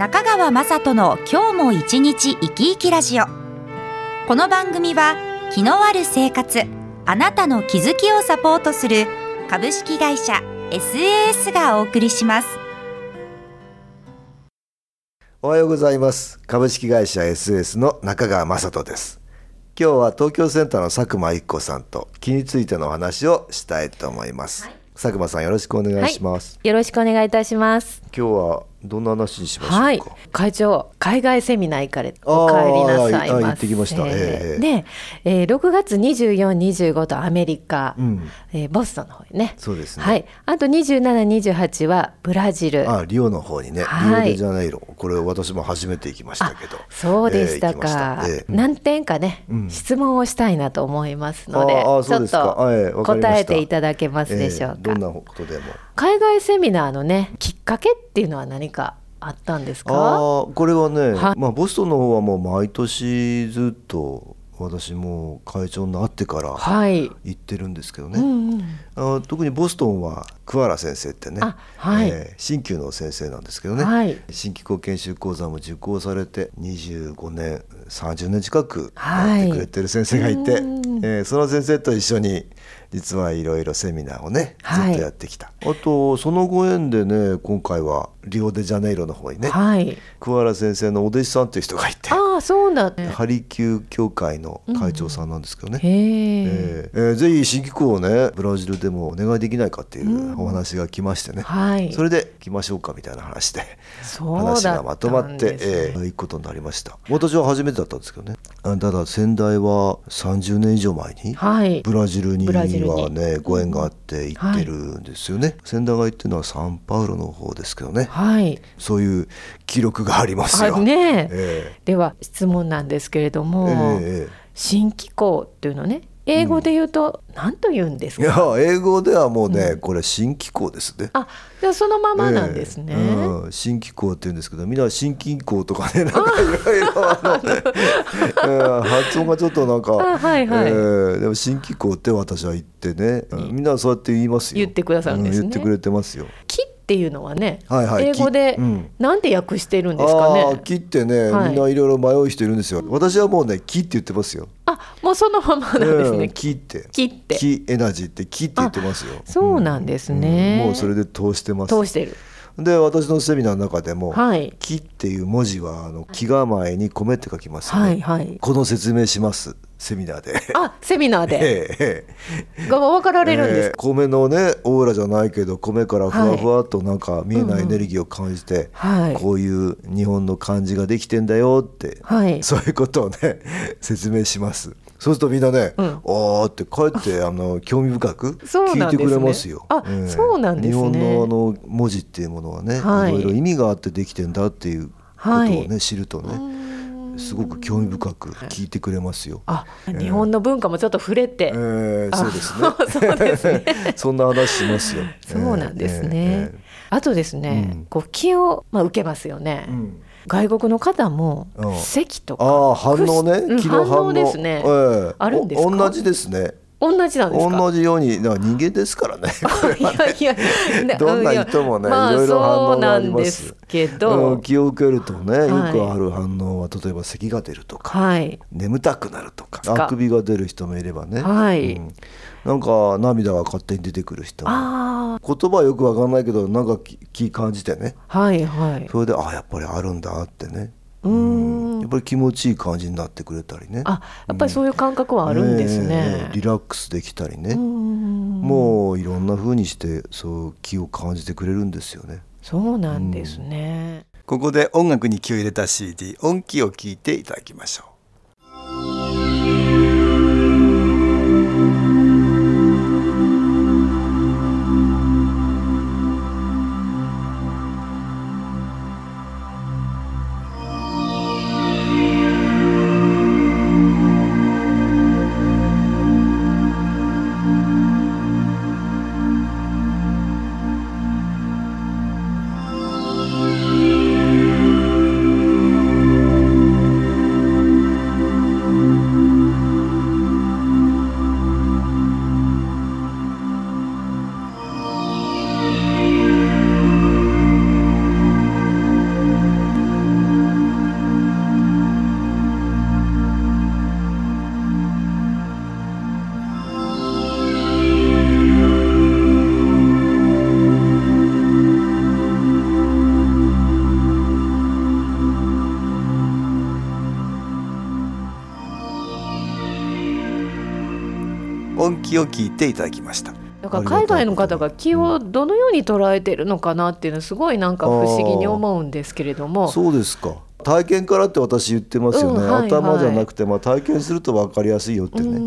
中川雅人の今日も一日生き生きラジオ。この番組は気のある生活あなたの気づきをサポートする株式会社 SAS がお送りします。おはようございます。株式会社 SS の中川雅人です。今日は東京センターの佐久間一子さんと気についてのお話をしたいと思います、佐久間さんよろしくお願いします、よろしくお願いいたします。今日はどんな話にしましはい、会長、海外セミナー行かれ、お帰りなさいま行ってきました。ええ。で、えー、6月24、25とアメリカ、うん。えーボストンの方にね。そうですね。はい、あと27、28はブラジル。あリオの方にね、はい。リオデジャネイロ。これ私も初めて行きましたけど。そうでしたえー行きまか。えー何点かね、うん。質問をしたいなと思いますので、あーあーちょっと答えていただけますでしょうか。えーどんなことでも海外セミナーのね、きっかけっていうのは何かあったんですか？あーこれはね、はい。まあ、ボストンの方はもう毎年ずっと私も会長になってからはい。行ってるんですけどね、うんうん。あ特にボストンは桑原先生ってね、あはい。えー鍼灸の先生なんですけどね、はい。鍼灸講研修講座も受講されて25年30年近くはいやってくれてる先生がいて、うん。えーその先生と一緒に実はいろいろセミナーをねずはいっとやってきた、あとそのご縁でね今回はリオデジャネイロの方にね、はい。桑原先生のお弟子さんっていう人がいてああ、そうなんね。ハリキュー協会の会長さんなんですけどね、へえ。えーえーぜひ新機構をねブラジルでもお願いできないかっていうお話が来ましてね、はい。それで行きましょうかみたいな話で話がまとまって、えー行くことになりました私は初めてだったんですけどねあただ先代は30年以上前にはい。ブラジルにブラジルにはねご縁があって行ってるんですよね、先代が行ってるのはサンパウロの方ですけどね。はい。そういう記録がありますよ。あね。えでは質問なんですけれどえも、ええ。新機構っていうのね、英語で言うと何と言うんですいか。や英語ではもうね、これ新機構ですね。あ、じゃあそのままなんですね。ええ。うん、新機構って言うんですけどみんな新機構とかねなんかいろいろあの、ええ発音がちょっとなんか、あはいはい。ええでも新機構って私は言ってね、みんなそうやって言いますよ。言ってくださるんですね。う言ってくれてますよ。木っていうのはね、はいはい。英語で木うん。なんて訳してるんですかね？木ってね、はい。みんないろいろ迷う人いるんですよ。私はもうね木って言ってますよ。あ、もうそのままなんですうんね。木って木って木エナジーって木って言ってますよそうなんですね。うんもうそれで通してます通してる。で私のセミナーの中でもはい「木」っていう文字はあの木構えに米って書きますよね、はいはい。この説明しますセミナーで。あ、セミナーで。えええが分かられるんですか？ええ米のねオーラじゃないけど米からふわふわっとなんか見えないエネルギーを感じて、はい。こういう日本の漢字ができてんだよって、はい。そういうことをね 説明します。そうするとみんなね「うん。ああ」って帰って あの興味深くそう聞いてくれますよ。あそうなんですね。日本のあの文字っていうものはね、はい。い、ろいろ意味があってできてんだっていうことをね、はい。知るとねすごく興味深く聞いてくれますよ。あ、日本の文化もちょっと触れて。えー、そうですね。そすね。そんな話しますよ。そうなんですね。えあとですね、うんこう気をまあ受けますよね。ーうん外国の方もうん咳とか、ああ反応ねうん気の反応反応ですねええあるんです同じですね。同じなんですか？同じようにだから人間ですからね。いやいやね。どんな人もねまあいろいろ反応があります。ですけうどん、気を受けるとね、はい。よくある反応は例えば咳が出るとか、はい。眠たくなるとかかあくびが出る人もいればね、はい。うん。なんか涙が勝手に出てくる人。言葉はよくわかんないけどなんか気気感じてねあはいはいそれであやっぱりあるんだってねうー。んやっぱり気持ちいい感じになってくれたりね。あやっぱりそういう感覚はあるんですえねえ。リラックスできたりね、もういろんな風にしてそう気を感じてくれるんですよね。そうなんですね。ここで音楽に気を入れた CD 音気を聞いていただきましょう気を聞いていただきました。だから海外の方が気をどのように捉えてるのかなっていうのはすごいなんか不思議に思うんですけれども。そうですか。体験からって私言ってますよね、うんはいはい。頭じゃなくて、まあ、体験すると分かりやすいよってね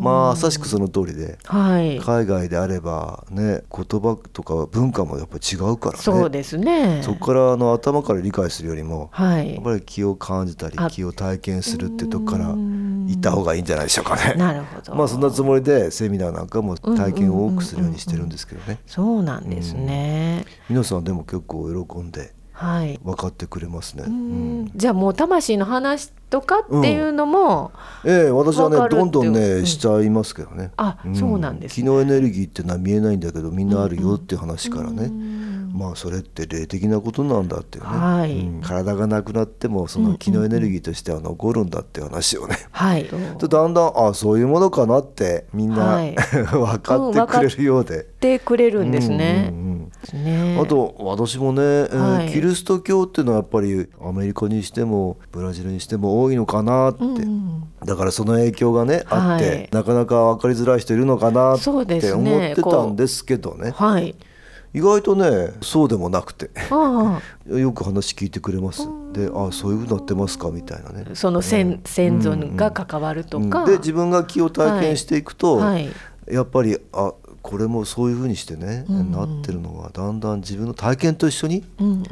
まあまさしくその通りではい。海外であればね言葉とか文化もやっぱり違うからね。そうですね。そこからあの頭から理解するよりもはい。やっぱり気を感じたりあ気を体験するってとこからうん。行った方がいいんじゃないでしょうかね。なるほど。まあそんなつもりでセミナーなんかも体験を多くするようにしてるんですけどね。そうなんですね、皆さんでも結構喜んではい。分かってくれますね。ううん。んじゃあもう魂の話とかっていうのも、ええ私はねどんどんうねん。しちゃいますけどね。あそうなんですね。気のエネルギーってのは見えないんだけどみんなあるよっていう話からね。うんまあそれって霊的なことなんだっていうね、はい。うん。体がなくなってもその気のエネルギーとしては残るんだっていう話をね、はい。でだんだんあそういうものかなってみんな、はい。分かってくれるようで。でくれるんですね。うん。うんうんね。あと私もね、えーはい。キリスト教っていうのはやっぱりアメリカにしてもブラジルにしても多いのかなって、うんうん。だからその影響がねあって、はい。なかなか分かりづらい人いるのかなって思ってたんですけどね。はい。意外とねそうでもなくて。あ よく話聞いてくれます。であそういうふうになってますかみたいなね。あ、その先,、先祖が関わるとか。うんで自分が気を体験していくと、はい。やっぱりあこれもそういうふうにしてね、うんうん。なってるのがだんだん自分の体験と一緒にうんうんうん。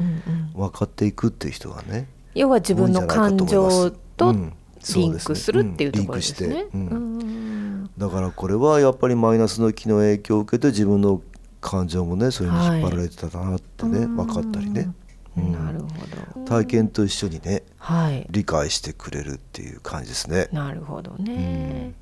分かっていくっていう人がね要は自分の感情とうん。リンクするっていうところですね。だからこれはやっぱりマイナスの気の影響を受けて自分の感情もねそれに引っ張られてたなってね、分かったりね、うん。なるほど。体験と一緒にねはい。理解してくれるっていう感じですね。なるほどね。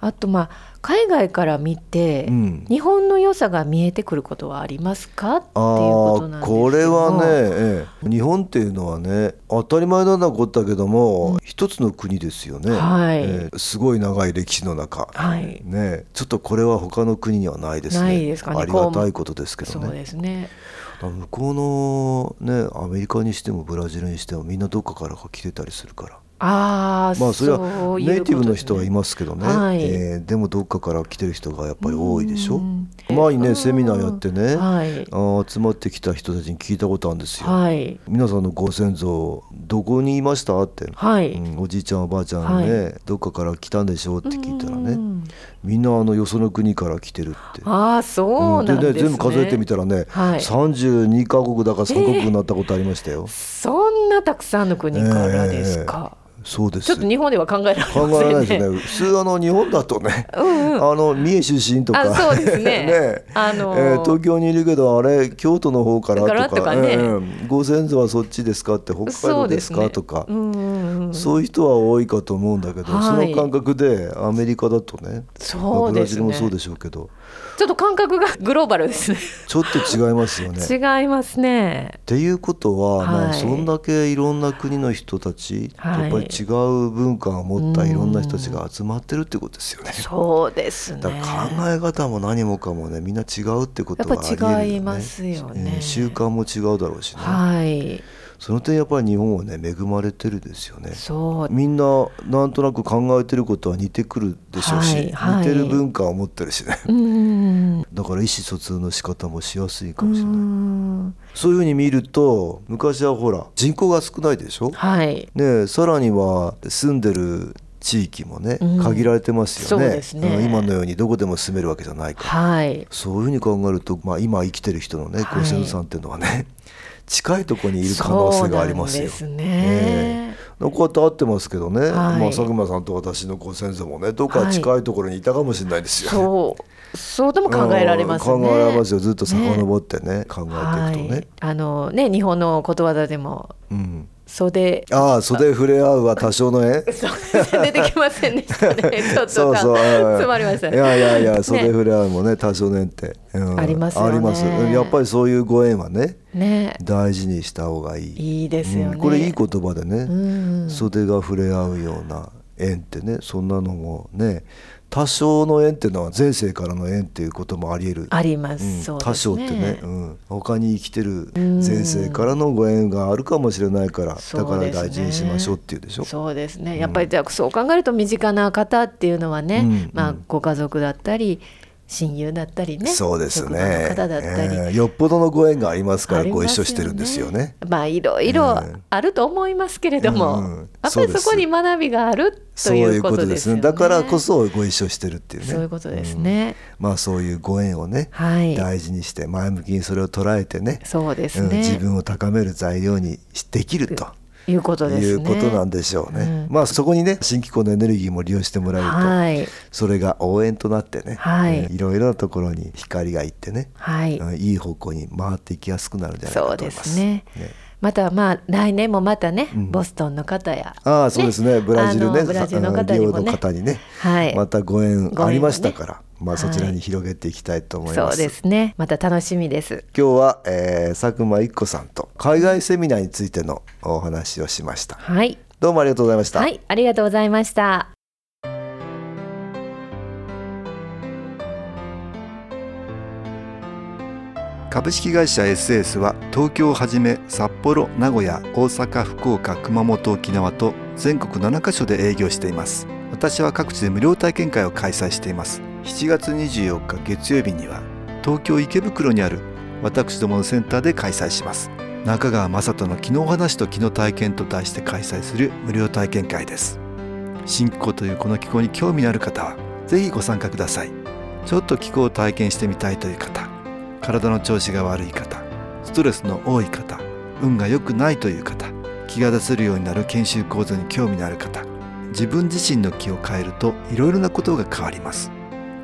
あとまあ海外から見て、うん。日本の良さが見えてくることはありますかっていうあことなんあですけどこれはね、ええ。日本っていうのはね当たり前のようなことだけども、一つの国ですよね、はい。ええ。すごい長い歴史の中、はい。ね、ちょっとこれは他の国にはないですね。ないですかね。ありがたいことですけどそうねですね。向こうのねアメリカにしてもブラジルにしてもみんなどっかからか来てたりするからああ、まあそれはネイティブの人はいますけどね。はい。えーでもどっかから来てる人がやっぱり多いでしょ？うん。前にねセミナーやってね、はい。あー集まってきた人たちに聞いたことあるんですよ、はい。皆さんのご先祖どこにいました？って、はい。うんおじいちゃんおばあちゃんね、はどっかから来たんでしょ？うって聞いたらね。うんみんなあのよその国から来てるって。ああ、そうなんですね。全部数えてみたらね、はい。32カ国だか3カ国になったことありましたよ。そんなたくさんの国からですか。そうです。ちょっと日本では考えられませ考んね。えられないですね。普通あの日本だとね、あの三重出身とか、あそうです ね。あのーえー東京にいるけどあれ京都の方からとか、ね。えーご先祖はそっちですかって北海道ですかとか。うんうんうん。そういう人は多いかと思うんだけど、はい。その感覚でアメリカだとね。そうですね。まあブラジルもそうでしょうけどちょっと感覚がグローバルですね。ちょっと違いますよね。違いますねっ。ていうことは、まあ、はいそんだけいろんな国の人たち、はいやっぱり違う文化を持ったいろんな人たちが集まってるってことですよね。そうですね。だから考え方も何もかもねみんな違うってことはやっぱありえるよね違いますよねえー習慣も違うだろうしね、はい。その点やっぱり日本はね恵まれてるですよねそう。みんななんとなく考えてることは似てくるでしょうし、はいはい似てる文化を持ってるしねうん。だから意思疎通の仕方もしやすいかうもしれない、ん。そういうふうに見ると昔はほら人口が少ないでしょ、はい。ねえさらには住んでる地域もね、うん限られてますよねそうですねん今のようにどこでも住めるわけじゃないからはい。そういうふうに考えると、まあ、今生きてる人のねはいご先祖さんっていうのはね、近いところにいる可能性がありますよ。ですねええこうやって会ってますけどね、はいまあ、佐久間さんと私のご先祖もねどっか近いところにいたかもしれないですよ、そう。そうとも考えられますね。うん考えられますよずっと遡ってね考えていくとね。はい。あのね日本のことわざでもうん、袖。ああ袖触れ合うは多少の縁 そう出てきませんでしたね。ちょっとそうそう、詰まりました。ね。いやいやいや袖ね触れ合うもね多少の縁って、うん。ありますあります。うんやっぱりそういうご縁はねね。大事にした方がいい。いいですよね。うんこれいい言葉でね、うん。袖が触れ合うような縁ってねそんなのもね多少の縁っていうのは前世からの縁っていうこともあり得る。あります、うん。そう多少ってね、うん、他に生きてるうん。前世からのご縁があるかもしれないから、だから大事にしましょうっていうでしょ？そうですね。やっぱりじゃあそう考えると身近な方っていうのはね、うん。まあうん。ご家族だったり親友だったりねそうですね、方だったり、えーよっぽどのご縁がありますからご一緒してるんですよね。まあいろいろあると思いますけれども、うんうんやっぱりそこに学びがあるといいううことですすね。だからこそご一緒してるっていうね。そういうことですね。うんまあそういうご縁をね、はい大事にして前向きにそれを捉えてね、そうですうんね。自分を高める材料にできると。いうことですね。いうことなんでしょうね。うん。まあそこにね新機構のエネルギーも利用してもらえると、はい。それが応援となってね、はい。えーいろいろなところに光がいってね、はい。うんいい方向に回っていきやすくなるんじゃないかそうでと思います。すね。またまあ来年もまたね、うん。ボストンの方や、ああそうですね。ブラジルね。ブラジルの方にもね。あの方にね、はい。またご縁ありましたから、まあそちらに広げていきたいと思います。そうですね。また楽しみです。今日は、えー佐久間一子さんと海外セミナーについてのお話をしました。はい。どうもありがとうございました。はい、ありがとうございました。株式会社 SS は東京をはじめ札幌名古屋大阪福岡熊本沖縄と全国7カ所で営業しています私は各地で無料体験会を開催しています7月24日月曜日には東京池袋にある私どものセンターで開催します。中川雅人の「昨日話と昨日体験」と題して開催する無料体験会です。新気候というこの気候に興味のある方はぜひご参加ください。ちょっと気候を体験してみたいという方体の調子が悪い方ストレスの多い方運が良くないという方気が出せるようになる研修講座に興味のある方自分自身の気を変えるといろいろなことが変わります。